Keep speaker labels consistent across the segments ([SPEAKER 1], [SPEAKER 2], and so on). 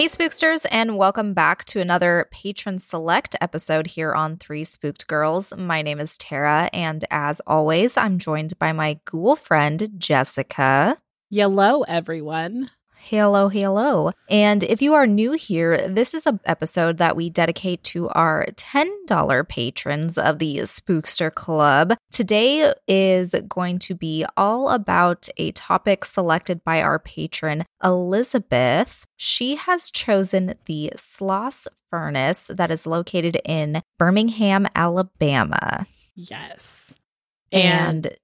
[SPEAKER 1] Hey, spooksters, and welcome back to another patron select episode here on Three Spooked Girls. My name is Tara, and as always, I'm joined by my ghoul friend, Jessica.
[SPEAKER 2] Hello, everyone.
[SPEAKER 1] Hello, hello. And if you are new here, this is an episode that we dedicate to our $10 patrons of the Spookster Club. Today is going to be all about a topic selected by our patron, Elisabeth. She has chosen the Sloss Furnace that is located in Birmingham, Alabama.
[SPEAKER 2] Yes.
[SPEAKER 1] And,
[SPEAKER 2] And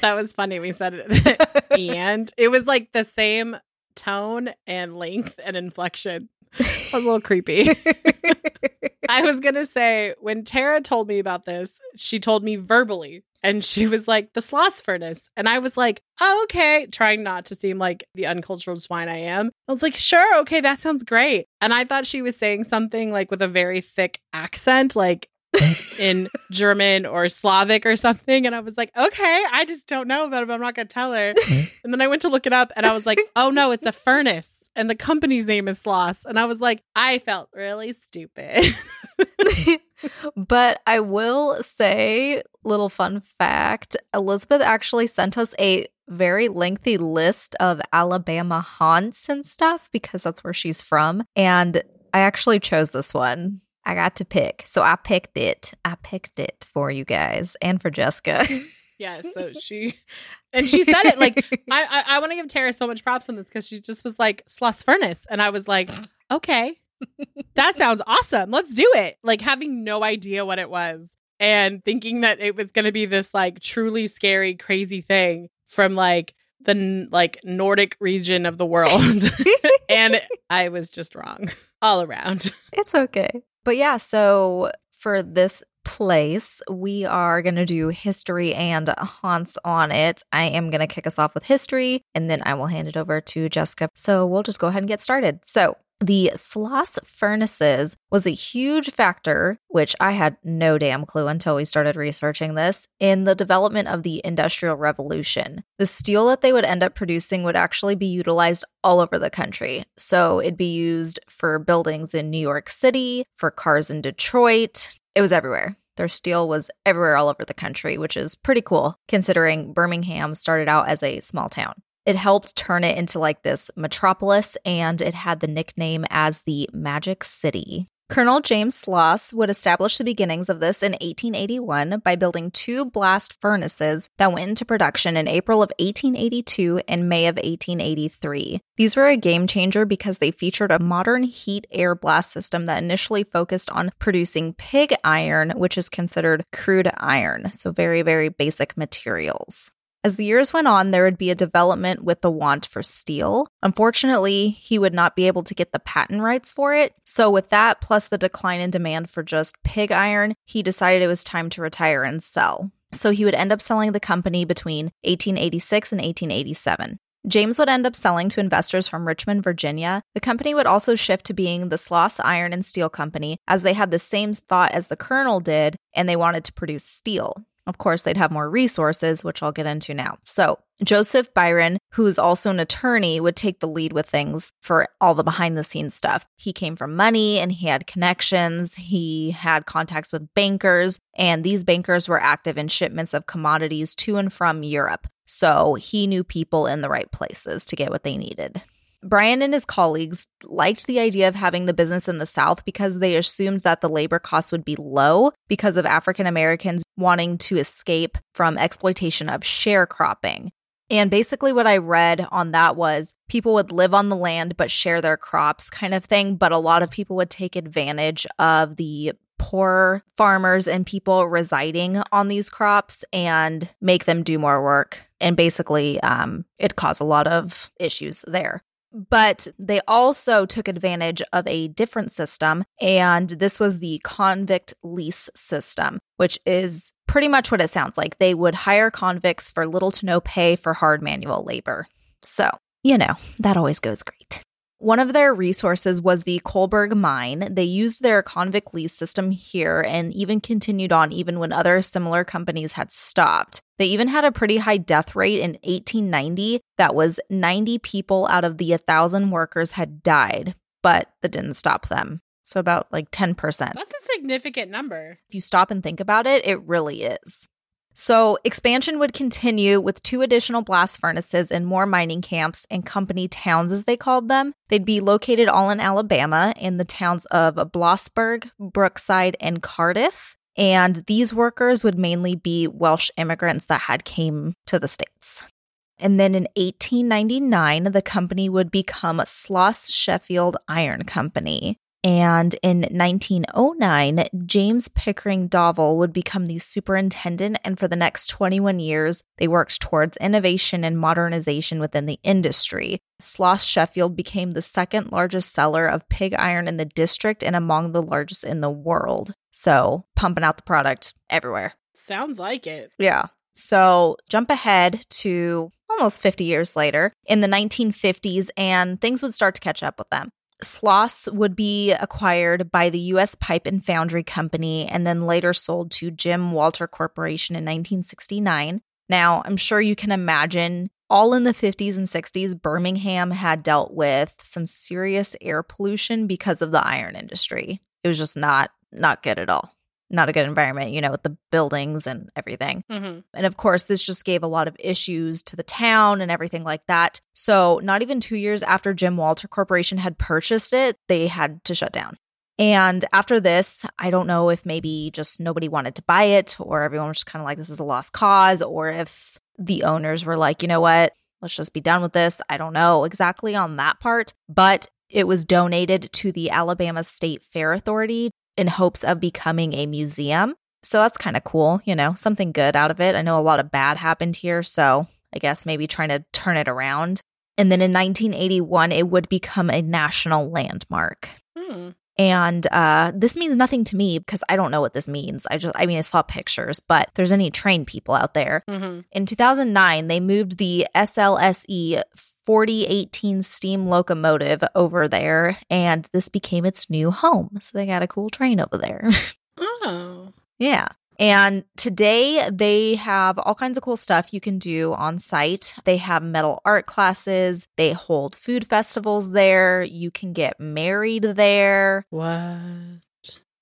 [SPEAKER 2] that was funny. We said it. and it was like the same tone and length and inflection. That was a little creepy. I was going to say, when Tara told me about this, she told me verbally, and she was like, the Sloss furnace. And I was like, oh, okay, trying not to seem like the uncultured swine I am. I was like, sure, okay, that sounds great. And I thought she was saying something like with a very thick accent, like in German or Slavic or something. And I was like, okay, I just don't know about it, but I'm not going to tell her. and then I went to look it up and I was like, oh no, it's a furnace. And the company's name is Sloss. And I was like, I felt really stupid.
[SPEAKER 1] but I will say, little fun fact Elisabeth actually sent us a very lengthy list of Alabama haunts and stuff because that's where she's from. And I actually chose this one. I got to pick. So I picked it. I picked it for you guys and for Jessica.
[SPEAKER 2] yeah, so she and she said it like I I, I want to give Tara so much props on this because she just was like Sloss Furnace. And I was like, okay. that sounds awesome. Let's do it. Like having no idea what it was and thinking that it was going to be this like truly scary, crazy thing from like the like Nordic region of the world. and I was just wrong all around.
[SPEAKER 1] It's okay. But yeah, so for this place, we are going to do history and haunts on it. I am going to kick us off with history and then I will hand it over to Jessica. So we'll just go ahead and get started. So, the Sloss furnaces was a huge factor, which I had no damn clue until we started researching this, in the development of the Industrial Revolution. The steel that they would end up producing would actually be utilized all over the country. So it'd be used for buildings in New York City, for cars in Detroit. It was everywhere. Their steel was everywhere all over the country, which is pretty cool considering Birmingham started out as a small town. It helped turn it into like this metropolis, and it had the nickname as the Magic City. Colonel James Sloss would establish the beginnings of this in 1881 by building two blast furnaces that went into production in April of 1882 and May of 1883. These were a game changer because they featured a modern heat air blast system that initially focused on producing pig iron, which is considered crude iron, so very, very basic materials. As the years went on, there would be a development with the want for steel. Unfortunately, he would not be able to get the patent rights for it. So, with that, plus the decline in demand for just pig iron, he decided it was time to retire and sell. So, he would end up selling the company between 1886 and 1887. James would end up selling to investors from Richmond, Virginia. The company would also shift to being the Sloss Iron and Steel Company, as they had the same thought as the Colonel did, and they wanted to produce steel. Of course, they'd have more resources, which I'll get into now. So, Joseph Bryan, who is also an attorney, would take the lead with things for all the behind the scenes stuff. He came from money and he had connections. He had contacts with bankers, and these bankers were active in shipments of commodities to and from Europe. So, he knew people in the right places to get what they needed. Bryan and his colleagues liked the idea of having the business in the South because they assumed that the labor costs would be low because of African Americans wanting to escape from exploitation of sharecropping. And basically, what I read on that was people would live on the land but share their crops, kind of thing. But a lot of people would take advantage of the poor farmers and people residing on these crops and make them do more work. And basically, um, it caused a lot of issues there. But they also took advantage of a different system, and this was the convict lease system, which is pretty much what it sounds like. They would hire convicts for little to no pay for hard manual labor. So, you know, that always goes great. One of their resources was the Coalburg mine. They used their convict lease system here and even continued on even when other similar companies had stopped. They even had a pretty high death rate in 1890 that was 90 people out of the 1,000 workers had died, but that didn't stop them. So about like 10%.
[SPEAKER 2] That's a significant number.
[SPEAKER 1] If you stop and think about it, it really is. So, expansion would continue with two additional blast furnaces and more mining camps and company towns, as they called them. They'd be located all in Alabama in the towns of Blossburg, Brookside, and Cardiff. And these workers would mainly be Welsh immigrants that had came to the States. And then in 1899, the company would become Sloss Sheffield Iron Company. And in 1909, James Pickering Dovell would become the superintendent. And for the next 21 years, they worked towards innovation and modernization within the industry. Sloss Sheffield became the second largest seller of pig iron in the district and among the largest in the world. So, pumping out the product everywhere.
[SPEAKER 2] Sounds like it.
[SPEAKER 1] Yeah. So, jump ahead to almost 50 years later in the 1950s, and things would start to catch up with them. Sloss would be acquired by the U.S. Pipe and Foundry Company and then later sold to Jim Walter Corporation in 1969. Now, I'm sure you can imagine all in the 50s and 60s, Birmingham had dealt with some serious air pollution because of the iron industry. It was just not not good at all not a good environment, you know, with the buildings and everything.
[SPEAKER 2] Mm-hmm.
[SPEAKER 1] And of course, this just gave a lot of issues to the town and everything like that. So, not even two years after Jim Walter Corporation had purchased it, they had to shut down. And after this, I don't know if maybe just nobody wanted to buy it or everyone was just kind of like, this is a lost cause, or if the owners were like, you know what, let's just be done with this. I don't know exactly on that part, but it was donated to the Alabama State Fair Authority in hopes of becoming a museum. So that's kind of cool, you know, something good out of it. I know a lot of bad happened here, so I guess maybe trying to turn it around. And then in 1981, it would become a national landmark.
[SPEAKER 2] Hmm.
[SPEAKER 1] And uh, this means nothing to me because I don't know what this means. I just, I mean, I saw pictures, but there's any trained people out there.
[SPEAKER 2] Mm-hmm.
[SPEAKER 1] In 2009, they moved the SLSF 4018 steam locomotive over there, and this became its new home. So they got a cool train over there.
[SPEAKER 2] Oh.
[SPEAKER 1] yeah. And today they have all kinds of cool stuff you can do on site. They have metal art classes, they hold food festivals there, you can get married there.
[SPEAKER 2] What?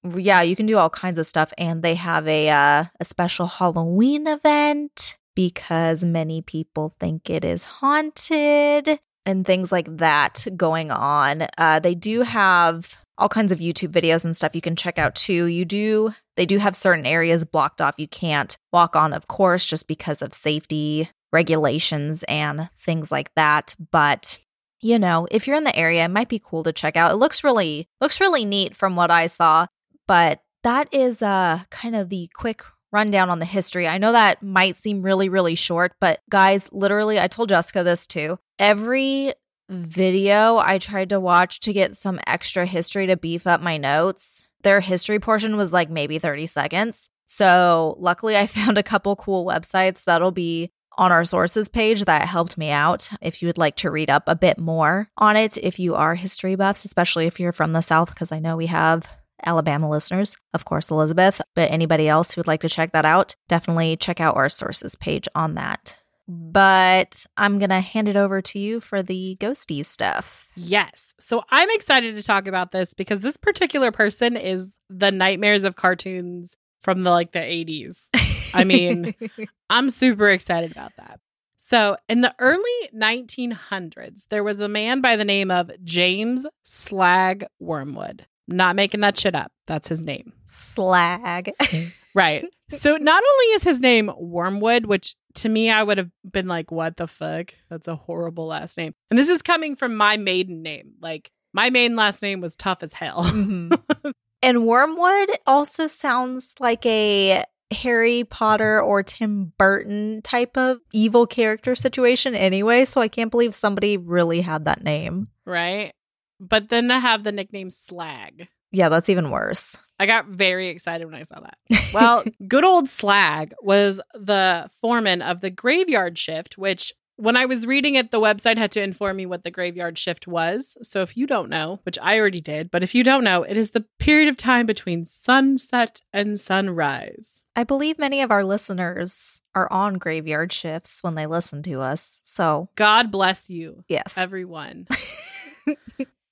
[SPEAKER 1] Yeah, you can do all kinds of stuff and they have a uh, a special Halloween event because many people think it is haunted and things like that going on. Uh, they do have all kinds of YouTube videos and stuff you can check out too. You do, they do have certain areas blocked off you can't walk on, of course, just because of safety regulations and things like that. But you know, if you're in the area, it might be cool to check out. It looks really looks really neat from what I saw. But that is uh kind of the quick rundown on the history. I know that might seem really, really short, but guys, literally, I told Jessica this too. Every video I tried to watch to get some extra history to beef up my notes, their history portion was like maybe 30 seconds. So, luckily, I found a couple cool websites that'll be on our sources page that helped me out. If you would like to read up a bit more on it, if you are history buffs, especially if you're from the South, because I know we have Alabama listeners, of course, Elisabeth, but anybody else who would like to check that out, definitely check out our sources page on that. But I'm going to hand it over to you for the ghosty stuff.
[SPEAKER 2] Yes. So I'm excited to talk about this because this particular person is the nightmares of cartoons from the like the 80s. I mean, I'm super excited about that. So, in the early 1900s, there was a man by the name of James Slag Wormwood. Not making that shit up. That's his name.
[SPEAKER 1] slag.
[SPEAKER 2] Right. So, not only is his name Wormwood, which to me, I would have been like, what the fuck? That's a horrible last name. And this is coming from my maiden name. Like, my maiden last name was tough as hell.
[SPEAKER 1] Mm-hmm. and Wormwood also sounds like a Harry Potter or Tim Burton type of evil character situation anyway. So I can't believe somebody really had that name.
[SPEAKER 2] right? But then to have the nickname Slag.
[SPEAKER 1] Yeah, that's even worse.
[SPEAKER 2] I got very excited when I saw that. Well, good old Slag was the foreman of the graveyard shift, which when I was reading it, the website had to inform me what the graveyard shift was. So if you don't know, which I already did, but if you don't know, it is the period of time between sunset and sunrise.
[SPEAKER 1] I believe many of our listeners are on graveyard shifts when they listen to us. So,
[SPEAKER 2] God bless you,
[SPEAKER 1] yes.
[SPEAKER 2] everyone.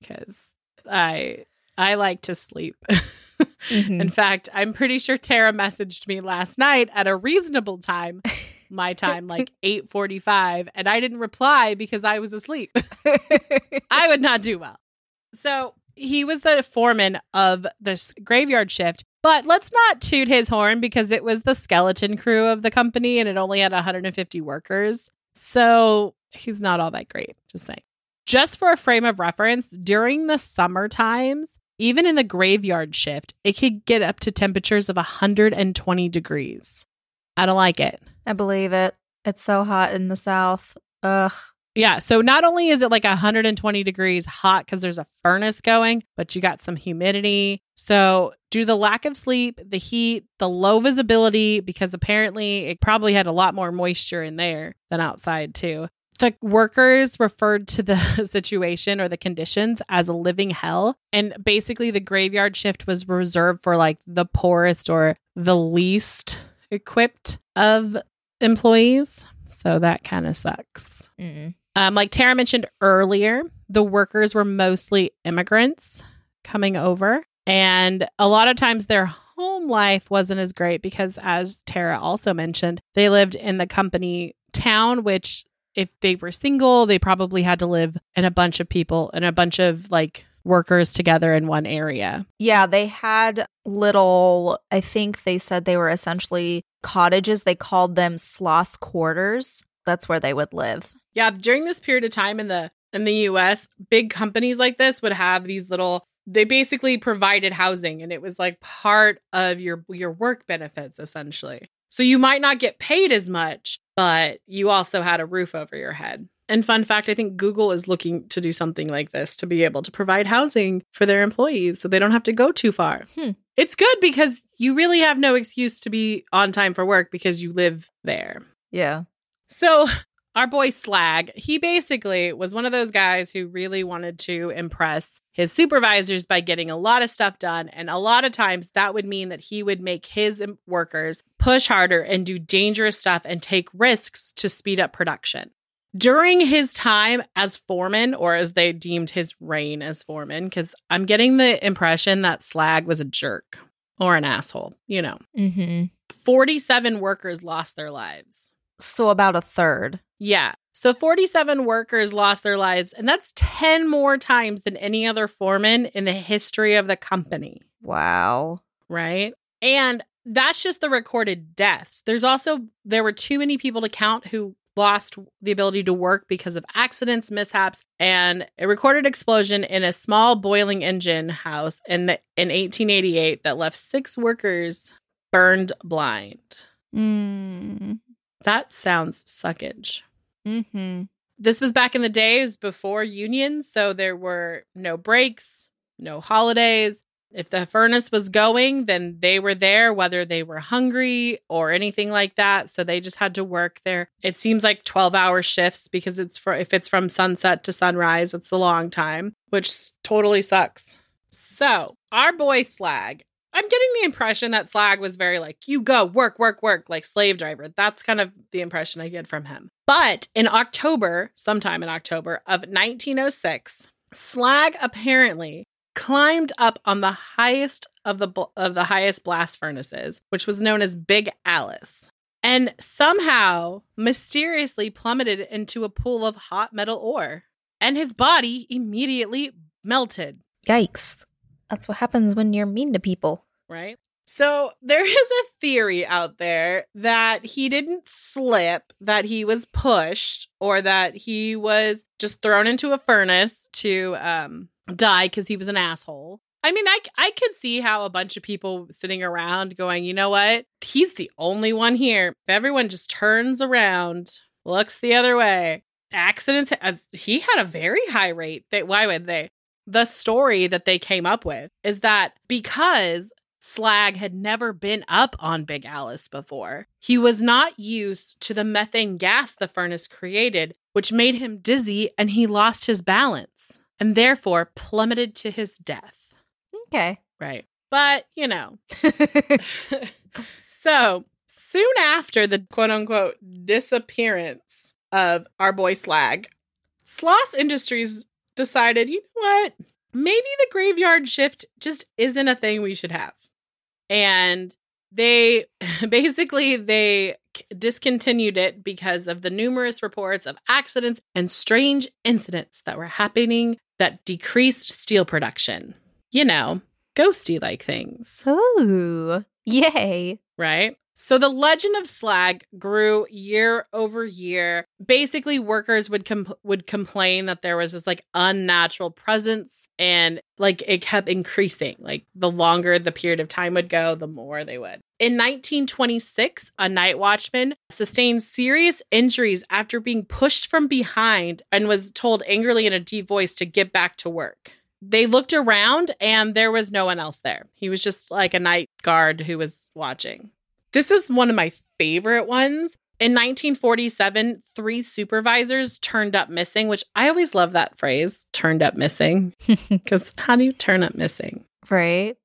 [SPEAKER 2] Because I I like to sleep.
[SPEAKER 1] Mhm.
[SPEAKER 2] In fact, I'm pretty sure Tara messaged me last night at a reasonable time, my time, like 8:45, and I didn't reply because I was asleep. I would not do well. So he was the foreman of this graveyard shift. But let's not toot his horn because it was the skeleton crew of the company and it only had 150 workers. So he's not all that great, just saying. Just for a frame of reference, during the summer times, even in the graveyard shift, it could get up to temperatures of 120 degrees. I don't like it.
[SPEAKER 1] I believe it. It's so hot in the South. Ugh.
[SPEAKER 2] Yeah. So not only is it like 120 degrees hot because there's a furnace going, but you got some humidity. So, due to the lack of sleep, the heat, the low visibility, because apparently it probably had a lot more moisture in there than outside, too. The workers referred to the situation or the conditions as a living hell. And basically, the graveyard shift was reserved for like the poorest or the least equipped of employees. So, that kind of sucks.
[SPEAKER 1] Mm.
[SPEAKER 2] Um, like Tara mentioned earlier, the workers were mostly immigrants coming over. And a lot of times their home life wasn't as great because, as Tara also mentioned, they lived in the company town, which, if they were single, they probably had to live in a bunch of people and a bunch of like workers together in one area.
[SPEAKER 1] Yeah, they had little, I think they said they were essentially cottages. They called them sloss quarters. That's where they would live.
[SPEAKER 2] Yeah, during this period of time in the in the US, big companies like this would have these little they basically provided housing and it was like part of your your work benefits essentially. So you might not get paid as much, but you also had a roof over your head. And fun fact, I think Google is looking to do something like this to be able to provide housing for their employees so they don't have to go too far.
[SPEAKER 1] Hmm.
[SPEAKER 2] It's good because you really have no excuse to be on time for work because you live there.
[SPEAKER 1] Yeah.
[SPEAKER 2] So, our boy Slag, he basically was one of those guys who really wanted to impress his supervisors by getting a lot of stuff done. And a lot of times that would mean that he would make his workers push harder and do dangerous stuff and take risks to speed up production. During his time as foreman, or as they deemed his reign as foreman, because I'm getting the impression that Slag was a jerk or an asshole, you know,
[SPEAKER 1] Mm-hmm.
[SPEAKER 2] 47 workers lost their lives.
[SPEAKER 1] So about a third.
[SPEAKER 2] Yeah. So 47 workers lost their lives, and that's 10 more times than any other foreman in the history of the company,
[SPEAKER 1] Wow.
[SPEAKER 2] right? And that's just the recorded deaths. There's also, there were too many people to count who lost the ability to work because of accidents, mishaps, and a recorded explosion in a small boiling engine house in, the, in 1888 that left six workers burned blind.
[SPEAKER 1] Mm.
[SPEAKER 2] That sounds suckage.
[SPEAKER 1] Mm-hmm.
[SPEAKER 2] this was back in the days before unions, so there were no breaks, no holidays. If the furnace was going, then they were there, whether they were hungry or anything like that. So they just had to work there. It seems like 12 hour shifts because it's for, if it's from sunset to sunrise, it's a long time, which totally sucks. So our boy Slag, I'm getting the impression that Slag was very like, you go work, work, work, like slave driver. That's kind of the impression I get from him. But in October, sometime in October of 1906, Slag apparently climbed up on the highest of the bl- of the highest blast furnaces, which was known as Big Alice, and somehow mysteriously plummeted into a pool of hot metal ore, and his body immediately melted.
[SPEAKER 1] Yikes. That's what happens when you're mean to people.
[SPEAKER 2] Right? So there is a theory out there that he didn't slip, that he was pushed, or that he was just thrown into a furnace to um, die because he was an asshole. I mean, I, I could see how a bunch of people sitting around going, you know what? He's the only one here. If everyone just turns around, looks the other way, accidents, as he had a very high rate. That why would they? The story that they came up with is that because Slag had never been up on Big Alice before, he was not used to the methane gas the furnace created, which made him dizzy and he lost his balance and therefore plummeted to his death.
[SPEAKER 1] Okay.
[SPEAKER 2] Right. But, you know. so soon after the quote unquote disappearance of our boy Slag, Sloss Industries decided, you know what? Maybe the graveyard shift just isn't a thing we should have. And they basically they discontinued it because of the numerous reports of accidents and strange incidents that were happening that decreased steel production. You know, ghosty like things.
[SPEAKER 1] Ooh. Yay.
[SPEAKER 2] Right? So the legend of slag grew year over year. Basically, workers would com- would complain that there was this like unnatural presence, and like it kept increasing. Like the longer the period of time would go, the more they would. In 1926, a night watchman sustained serious injuries after being pushed from behind and was told angrily in a deep voice to get back to work they looked around and there was no one else there. He was just like a night guard who was watching. This is one of my favorite ones. In 1947, three supervisors turned up missing, which I always love that phrase, turned up missing. Because how do you turn up missing?
[SPEAKER 1] Right.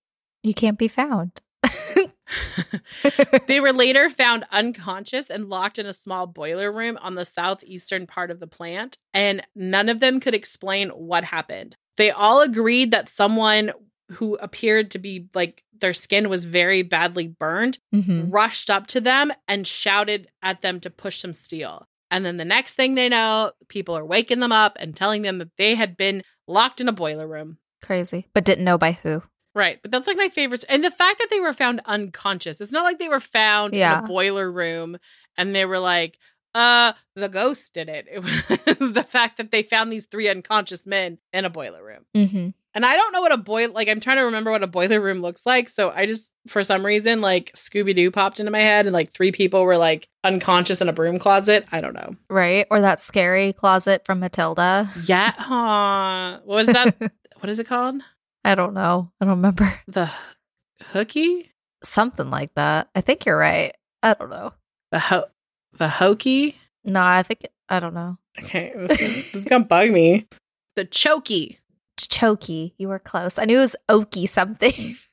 [SPEAKER 1] You can't be found.
[SPEAKER 2] they were later found unconscious and locked in a small boiler room on the southeastern part of the plant, and none of them could explain what happened. They all agreed that someone who appeared to be like their skin was very badly burned
[SPEAKER 1] Mhm.
[SPEAKER 2] rushed up to them and shouted at them to push some steel. And then the next thing they know, people are waking them up and telling them that they had been locked in a boiler room.
[SPEAKER 1] Crazy. But didn't know by who.
[SPEAKER 2] Right. But that's like my favorite. And the fact that they were found unconscious, it's not like they were found
[SPEAKER 1] Yeah.
[SPEAKER 2] in a boiler room and they were like, uh, the ghost did it. It was the fact that they found these three unconscious men in a boiler room.
[SPEAKER 1] Mm-hmm.
[SPEAKER 2] And I don't know what a boil like I'm trying to remember what a boiler room looks like. So I just for some reason like Scooby Doo popped into my head and like three people were like unconscious in a broom closet. I don't know.
[SPEAKER 1] Right. Or that scary closet from Matilda.
[SPEAKER 2] Yeah. Huh. What is that? what is it called?
[SPEAKER 1] I don't know. I don't remember.
[SPEAKER 2] The hooky?
[SPEAKER 1] Something like that. I think you're right. I don't know.
[SPEAKER 2] The ho the hokey?
[SPEAKER 1] No, I think I don't know.
[SPEAKER 2] Okay, this is, this is gonna bug me. The chokey.
[SPEAKER 1] Chokey. You were close. I knew it was oaky something.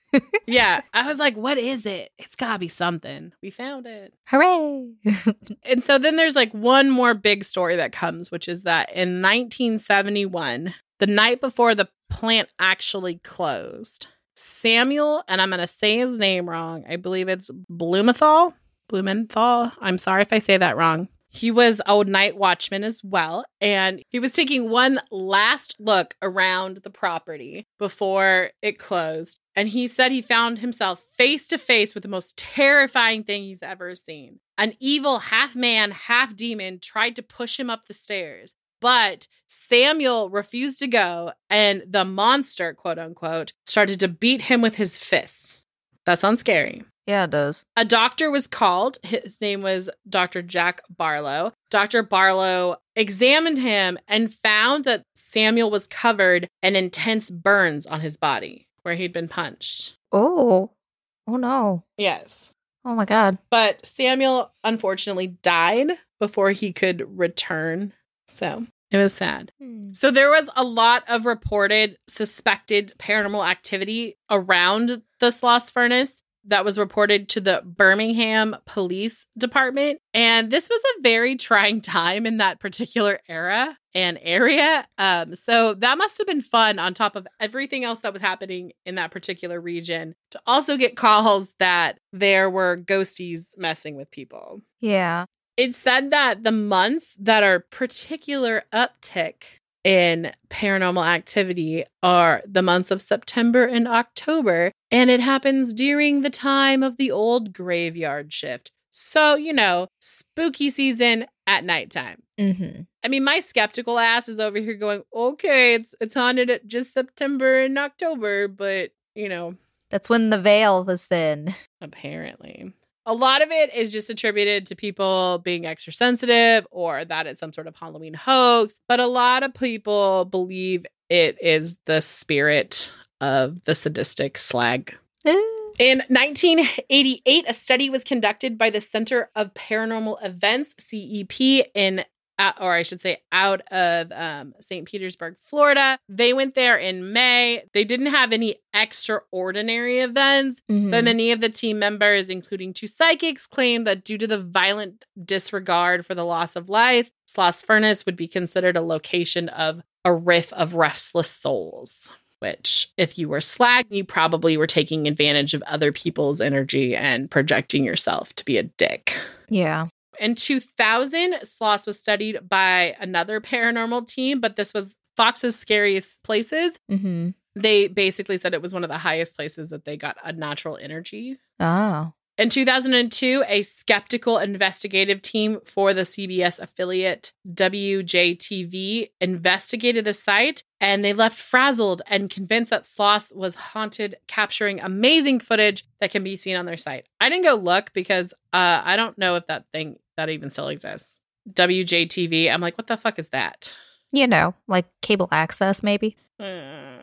[SPEAKER 2] Yeah, I was like, what is it? It's gotta be something. We found it.
[SPEAKER 1] Hooray.
[SPEAKER 2] And so then there's like one more big story that comes, which is that in 1971, the night before the plant actually closed, Samuel, and I'm going to say his name wrong. I believe it's Blumenthal. Blumenthal. I'm sorry if I say that wrong. He was a night watchman as well. And he was taking one last look around the property before it closed. And he said he found himself face to face with the most terrifying thing he's ever seen. An evil half man, half demon tried to push him up the stairs. But Samuel refused to go, and the monster, quote unquote, started to beat him with his fists. That sounds scary.
[SPEAKER 1] Yeah, it does.
[SPEAKER 2] A doctor was called. His name was Dr. Jack Barlow. Dr. Barlow examined him and found that Samuel was covered in intense burns on his body where he'd been punched.
[SPEAKER 1] Oh. Oh no.
[SPEAKER 2] Yes.
[SPEAKER 1] Oh my god.
[SPEAKER 2] But Samuel unfortunately died before he could return. So it was sad. Hmm. So there was a lot of reported suspected paranormal activity around the Sloss furnace that was reported to the Birmingham Police Department. And this was a very trying time in that particular era and area. Um, so that must have been fun on top of everything else that was happening in that particular region to also get calls that there were ghosties messing with people.
[SPEAKER 1] Yeah.
[SPEAKER 2] It said that the months that are particular uptick in paranormal activity are the months of September and October, and it happens during the time of the old graveyard shift. So, you know, spooky season at nighttime.
[SPEAKER 1] Mm-hmm.
[SPEAKER 2] I mean, my skeptical ass is over here going, okay, it's it's haunted at just September and October, but you know,
[SPEAKER 1] That's when the veil is thin.
[SPEAKER 2] apparently. A lot of it is just attributed to people being extra sensitive or that it's some sort of Halloween hoax. But a lot of people believe it is the spirit of the sadistic slag. Eh. In 1988, a study was conducted by the Center of Paranormal Events, CEP, in uh, or I should say, out of um, St. Petersburg, Florida. They went there in May. They didn't have any extraordinary events,
[SPEAKER 1] Mhm.
[SPEAKER 2] but many of the team members, including two psychics, claimed that due to the violent disregard for the loss of life, Sloss Furnace would be considered a location of a riff of restless souls. Which, if you were slag, you probably were taking advantage of other people's energy and projecting yourself to be a dick.
[SPEAKER 1] yeah.
[SPEAKER 2] In 2000, Sloss was studied by another paranormal team, but this was Fox's Scariest Places.
[SPEAKER 1] Mm-hmm.
[SPEAKER 2] They basically said it was one of the highest places that they got a natural energy.
[SPEAKER 1] Oh.
[SPEAKER 2] In 2002, a skeptical investigative team for the CBS affiliate WJTV investigated the site and they left frazzled and convinced that Sloss was haunted, capturing amazing footage that can be seen on their site. I didn't go look because uh, I don't know if that thing that even still exists. WJTV, I'm like, what the fuck is that?
[SPEAKER 1] You know, like cable access, maybe.
[SPEAKER 2] Uh,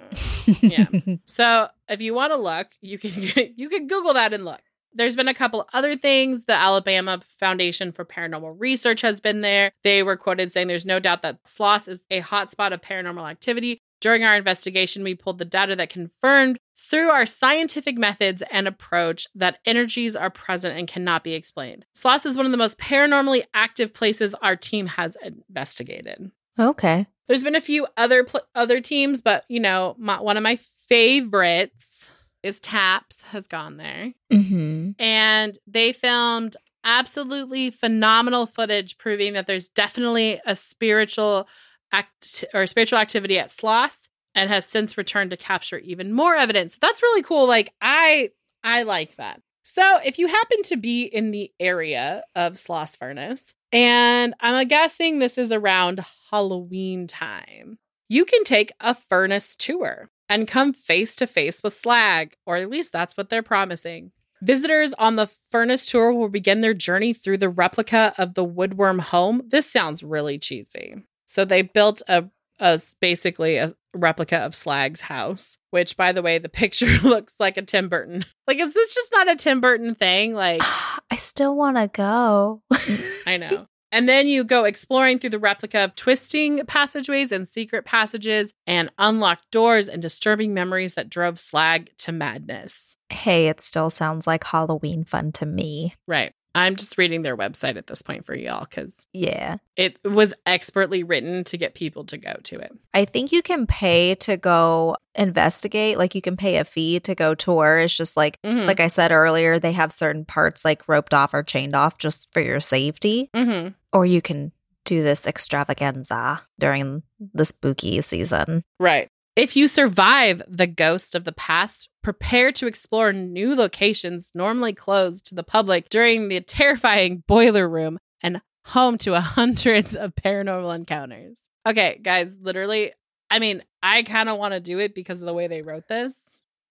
[SPEAKER 2] Yeah. So if you want to look, you can you can Google that and look. There's been a couple other things. The Alabama Foundation for Paranormal Research has been there. They were quoted saying there's no doubt that Sloss is a hotspot of paranormal activity. During our investigation, we pulled the data that confirmed through our scientific methods and approach that energies are present and cannot be explained. Sloss is one of the most paranormally active places our team has investigated.
[SPEAKER 1] okay.
[SPEAKER 2] There's been a few other pl- other teams, but you know, my, one of my favorites is Taps has gone there,
[SPEAKER 1] Mm-hmm.
[SPEAKER 2] and they filmed absolutely phenomenal footage proving that there's definitely a spiritual act or spiritual activity at Sloss, and has since returned to capture even more evidence. That's really cool. Like I I like that. So if you happen to be in the area of Sloss Furnace, and I'm guessing this is around Halloween time, you can take a furnace tour and come face to face with Slag, or at least that's what they're promising. Visitors on the furnace tour will begin their journey through the replica of the woodworm home. This sounds really cheesy. So they built a, a basically a replica of Slag's house, which by the way, the picture looks like a Tim Burton. Like, is this just not a Tim Burton thing? Like,
[SPEAKER 1] I still want to go.
[SPEAKER 2] I know. And then you go exploring through the replica of twisting passageways and secret passages and unlocked doors and disturbing memories that drove Slag to madness.
[SPEAKER 1] hey, it still sounds like Halloween fun to me.
[SPEAKER 2] Right. I'm just reading their website at this point for y'all because
[SPEAKER 1] Yeah.
[SPEAKER 2] it was expertly written to get people to go to it.
[SPEAKER 1] I think you can pay to go investigate. Like you can pay a fee to go tour. It's just like,
[SPEAKER 2] Mhm.
[SPEAKER 1] like I said earlier, they have certain parts like roped off or chained off just for your safety.
[SPEAKER 2] hmm
[SPEAKER 1] Or you can do this extravaganza during the spooky season.
[SPEAKER 2] Right. If you survive the ghost of the past, prepare to explore new locations normally closed to the public during the terrifying boiler room and home to hundreds of paranormal encounters. Okay, guys, literally, I mean, I kind of want to do it because of the way they wrote this.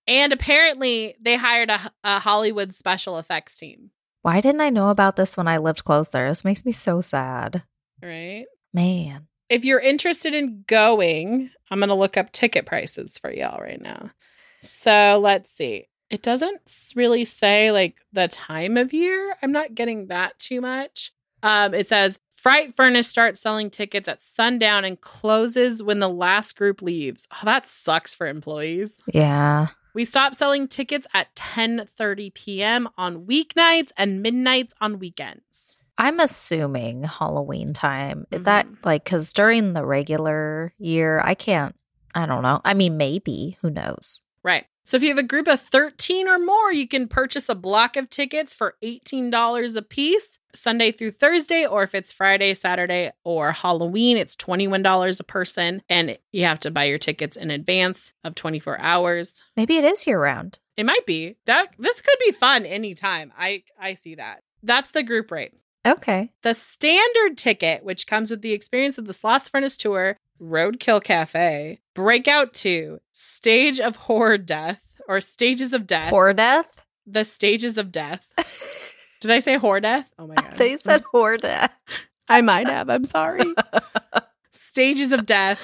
[SPEAKER 2] And apparently, they hired a, a Hollywood special effects team,
[SPEAKER 1] Why didn't I know about this when I lived closer? This makes me so sad.
[SPEAKER 2] right?
[SPEAKER 1] Man.
[SPEAKER 2] if you're interested in going, I'm going to look up ticket prices for y'all right now. So let's see. It doesn't really say like the time of year. I'm not getting that too much. Um, it says Fright Furnace starts selling tickets at sundown and closes when the last group leaves. Oh, that sucks for employees.
[SPEAKER 1] Yeah.
[SPEAKER 2] We stop selling tickets at 10:30 p.m. on weeknights and midnights on weekends.
[SPEAKER 1] I'm assuming Halloween time. That
[SPEAKER 2] Mhm.
[SPEAKER 1] like cuz during the regular year, I can't I don't know. I mean maybe, who knows.
[SPEAKER 2] Right. So if you have a group of 13 or more, you can purchase a block of tickets for $18 a piece, Sunday through Thursday, or if it's Friday, Saturday, or Halloween, it's $21 a person. And you have to buy your tickets in advance of 24 hours.
[SPEAKER 1] Maybe it is year round.
[SPEAKER 2] It might be. That this could be fun anytime. I I see that. That's the group rate.
[SPEAKER 1] Okay.
[SPEAKER 2] The standard ticket, which comes with the experience of the Sloss Furnace Tour, Roadkill Cafe, Breakout 2, Stage of Horror Death, or Stages of Death.
[SPEAKER 1] Horror death?
[SPEAKER 2] the Stages of Death. Did I say Horror Death? Oh my god.
[SPEAKER 1] They mm. said horror death.
[SPEAKER 2] I might have. I'm sorry. Stages of Death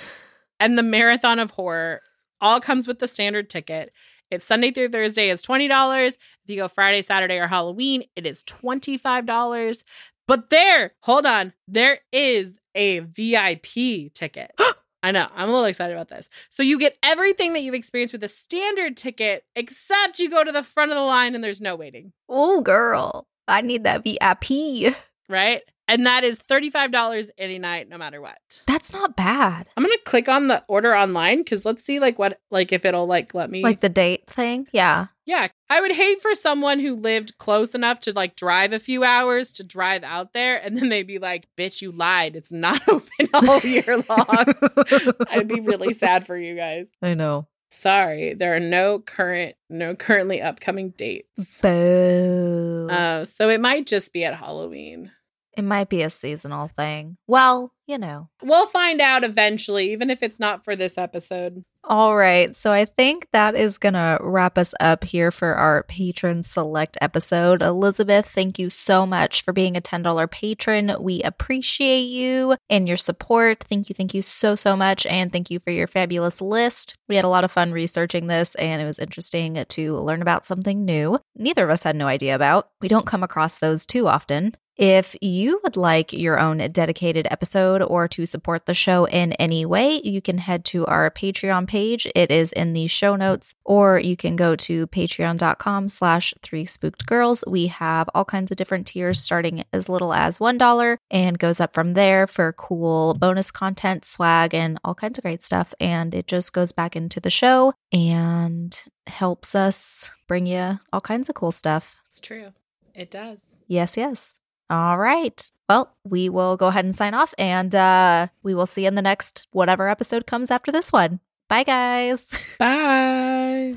[SPEAKER 2] and the Marathon of Horror all comes with the standard ticket. It's Sunday through Thursday is $20. If you go Friday, Saturday, or Halloween, it is $25. But there, hold on, there is a VIP ticket. I know. I'm a little excited about this. So you get everything that you've experienced with a standard ticket, except you go to the front of the line and there's no waiting,
[SPEAKER 1] Oh, girl. I need that VIP.
[SPEAKER 2] right? And that is $35 any night, no matter what.
[SPEAKER 1] That's not bad.
[SPEAKER 2] I'm gonna click on the order online because let's see like what like if it'll like let me
[SPEAKER 1] Like the date thing? Yeah.
[SPEAKER 2] Yeah. I would hate for someone who lived close enough to like drive a few hours to drive out there and then they'd be like, bitch, you lied. It's not open all year long. I'd be really sad for you guys.
[SPEAKER 1] I know.
[SPEAKER 2] Sorry, there are no current, no currently upcoming dates.
[SPEAKER 1] Boo.
[SPEAKER 2] Uh, so it might just be at Halloween.
[SPEAKER 1] It might be a seasonal thing. Well, you know.
[SPEAKER 2] We'll find out eventually, even if it's not for this episode.
[SPEAKER 1] All right. So I think that is going to wrap us up here for our patron select episode. Elisabeth, thank you so much for being a $10 patron. We appreciate you and your support. Thank you. Thank you so, so much. And thank you for your fabulous list. We had a lot of fun researching this and it was interesting to learn about something new. Neither of us had no idea about. We don't come across those too often. If you would like your own dedicated episode or to support the show in any way, you can head to our Patreon page. It is in the show notes, or you can go to patreon.com slash three spooked girls. We have all kinds of different tiers starting as little as $1 and goes up from there for cool bonus content, swag, and all kinds of great stuff. And it just goes back into the show and helps us bring you all kinds of cool stuff.
[SPEAKER 2] It's true. It does.
[SPEAKER 1] Yes, yes. All right. Well, we will go ahead and sign off and uh we will see you in the next whatever episode comes after this one. Bye guys.
[SPEAKER 2] Bye.